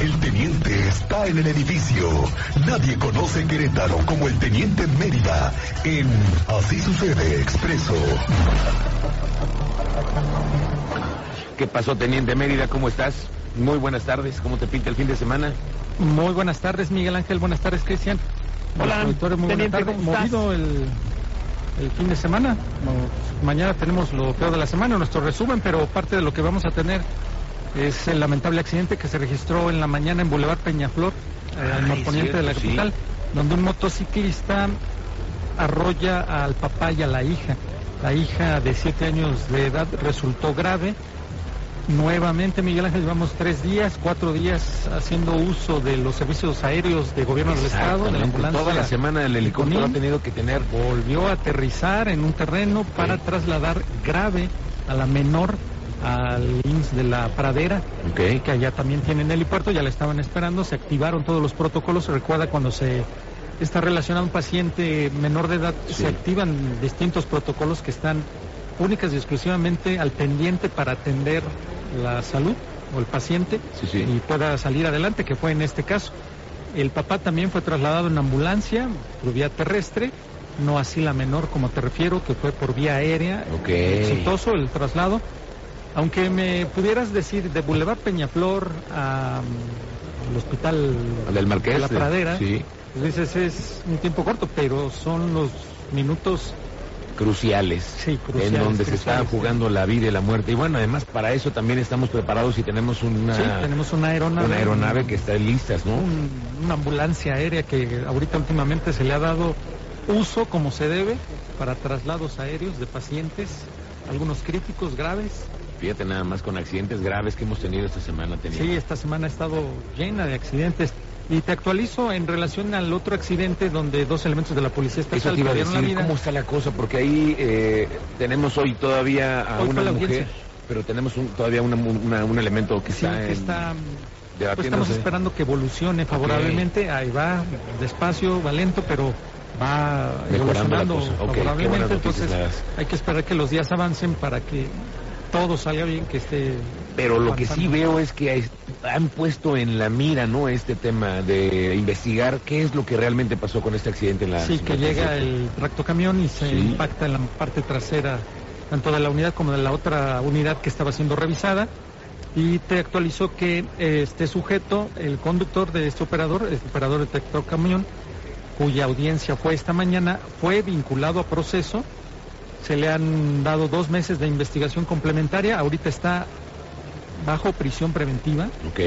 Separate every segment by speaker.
Speaker 1: El teniente está en el edificio. Nadie conoce Querétaro como el teniente Mérida en Así sucede expreso.
Speaker 2: ¿Qué pasó, Teniente Mérida? ¿Cómo estás? Muy buenas tardes. ¿Cómo te pinta el fin de semana?
Speaker 3: Muy buenas tardes, Miguel Ángel. Buenas tardes, Cristian.
Speaker 4: Hola,
Speaker 3: muy buenas
Speaker 4: Teniente,
Speaker 3: tardes.
Speaker 4: ¿cómo estás?
Speaker 3: Movido el, el fin de semana. Mañana tenemos lo peor de la semana, nuestro resumen, pero parte de lo que vamos a tener es el lamentable accidente que se registró en la mañana en Boulevard Peñaflor, eh, al norponiente de la
Speaker 2: sí.
Speaker 3: capital, donde un motociclista arrolla al papá y a la hija. La hija de siete años de edad resultó grave. Nuevamente, Miguel Ángel, llevamos tres días, cuatro días haciendo uso de los servicios aéreos de gobierno del Estado, de la ambulancia.
Speaker 2: Toda la semana el helicóptero ha tenido que tener...
Speaker 3: Volvió a aterrizar en un terreno para trasladar grave a la menor al IMSS de la Pradera,
Speaker 2: Ok.
Speaker 3: que allá también tienen helipuerto, ya la estaban esperando, se activaron todos los protocolos, se recuerda cuando se está relacionado a un paciente menor de edad,
Speaker 2: Sí.
Speaker 3: se activan distintos protocolos que están únicas y exclusivamente al pendiente para atender la salud o el paciente
Speaker 2: Sí, sí.
Speaker 3: y pueda salir adelante, que fue en este caso. El papá también fue trasladado en ambulancia por vía terrestre, no así la menor como te refiero, que fue por vía aérea.
Speaker 2: Ok.
Speaker 3: Exitoso el traslado. Aunque me pudieras decir de Boulevard Peñaflor a, mm, al hospital
Speaker 2: Del Marqués.
Speaker 3: de la Pradera,
Speaker 2: Sí.
Speaker 3: pues dices es un tiempo corto, pero son los minutos
Speaker 2: Cruciales.
Speaker 3: Sí, cruciales,
Speaker 2: En donde se está
Speaker 3: cruciales, sí.
Speaker 2: jugando la vida y la muerte. Y bueno, además para eso también estamos preparados y tenemos una,
Speaker 3: Sí, tenemos una aeronave.
Speaker 2: una aeronave que está listas, ¿no?
Speaker 3: un- una ambulancia aérea que ahorita últimamente se le ha dado uso como se debe para traslados aéreos de pacientes, algunos críticos graves.
Speaker 2: Fíjate nada más con accidentes graves que hemos tenido esta semana. Teniente.
Speaker 3: Sí, esta semana ha estado llena de accidentes. Y te actualizo en relación al otro accidente donde dos elementos de la policía
Speaker 2: Eso
Speaker 3: estatal
Speaker 2: te iba a decir. ¿cómo está la cosa? Porque ahí eh, tenemos hoy todavía a
Speaker 3: Hoy
Speaker 2: una mujer,
Speaker 3: audiencia.
Speaker 2: pero tenemos un, todavía una, una- un elemento que
Speaker 3: Sí,
Speaker 2: está,
Speaker 3: que
Speaker 2: en-
Speaker 3: está pues estamos esperando que evolucione favorablemente. Ahí va, despacio, va lento, pero va
Speaker 2: Mejorando
Speaker 3: evolucionando
Speaker 2: cosa. Ok, qué buenas
Speaker 3: favorablemente. Entonces hay que esperar que los días avancen para que todo salga bien, que esté.
Speaker 2: Pero lo que sí veo es que hay- han puesto en la mira, ¿no? Este tema de investigar qué es lo que realmente pasó con este accidente en la.
Speaker 3: Sí, que llega
Speaker 2: 57.
Speaker 3: el tractocamión y se
Speaker 2: Sí.
Speaker 3: impacta en la parte trasera, tanto de la unidad como de la otra unidad que estaba siendo revisada. Y te actualizó que este sujeto, el conductor de este operador, el operador de tractocamión, cuya audiencia fue esta mañana, fue vinculado a proceso. Se le han dado dos meses de investigación complementaria. Ahorita está bajo prisión preventiva
Speaker 2: Ok.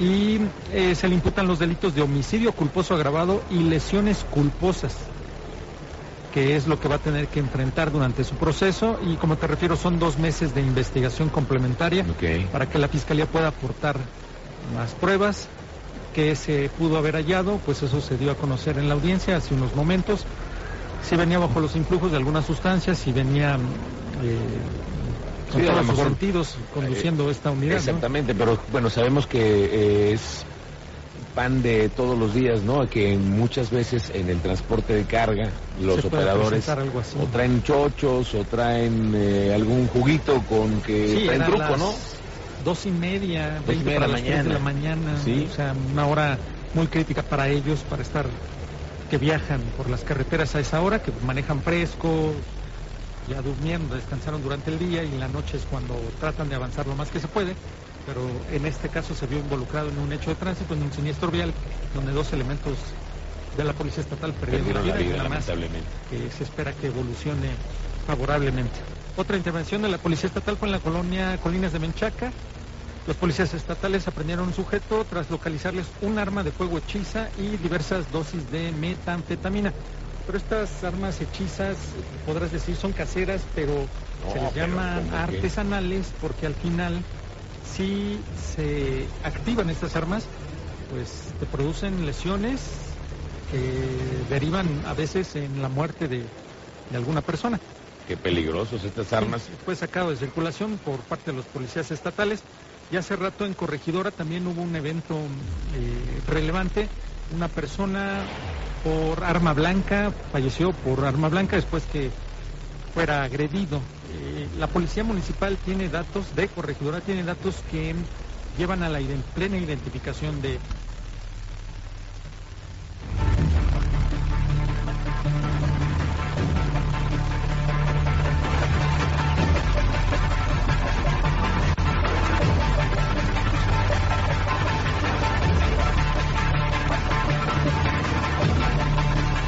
Speaker 3: y eh, se le imputan los delitos de homicidio culposo agravado y lesiones culposas, que es lo que va a tener que enfrentar durante su proceso y como te refiero son dos meses de investigación complementaria
Speaker 2: Ok.
Speaker 3: para que la fiscalía pueda aportar más pruebas que se pudo haber hallado, pues eso se dio a conocer en la audiencia hace unos momentos. Si venía bajo los influjos de algunas sustancias, si venía eh, con
Speaker 2: Sí, a lo
Speaker 3: todos sus
Speaker 2: mejor,
Speaker 3: sentidos conduciendo esta unidad. ¿no?
Speaker 2: Exactamente, pero bueno, sabemos que eh, es pan de todos los días, ¿no? Que muchas veces en el transporte de carga los operadores
Speaker 3: algo así.
Speaker 2: o traen chochos o traen eh, algún juguito con que
Speaker 3: Sí,
Speaker 2: traen truco,
Speaker 3: las
Speaker 2: ¿no?
Speaker 3: Dos y media,
Speaker 2: Dos y
Speaker 3: 20
Speaker 2: media
Speaker 3: para
Speaker 2: de la
Speaker 3: tres de la
Speaker 2: mañana.
Speaker 3: mañana.
Speaker 2: Sí.
Speaker 3: O sea, una hora muy crítica para ellos, para estar, que viajan por las carreteras a esa hora, que manejan fresco, ya durmiendo, descansaron durante el día y en la noche es cuando tratan de avanzar lo más que se puede. Pero en este caso se vio involucrado en un hecho de tránsito, en un siniestro vial, donde dos elementos de la Policía Estatal perdieron,
Speaker 2: la
Speaker 3: y
Speaker 2: vida,
Speaker 3: una más
Speaker 2: lamentablemente.
Speaker 3: que se espera que evolucione favorablemente. Otra intervención de la Policía Estatal fue en la colonia Colinas de Menchaca. Los policías estatales aprendieron a un sujeto tras localizarles un arma de fuego hechiza y diversas dosis de metanfetamina. Pero estas armas hechizas, podrás decir, son caseras, pero se les llaman artesanales porque al final, si se activan estas armas, pues te producen lesiones que derivan a veces en la muerte de, de alguna persona.
Speaker 2: Qué peligrosos estas armas.
Speaker 3: Sí, fue sacado de circulación por parte de los policías estatales. Y hace rato en Corregidora también hubo un evento eh, relevante. Una persona por arma blanca falleció por arma blanca después que fuera agredido. Eh, la policía municipal tiene datos, de corregidora tiene datos que llevan a la plena identificación de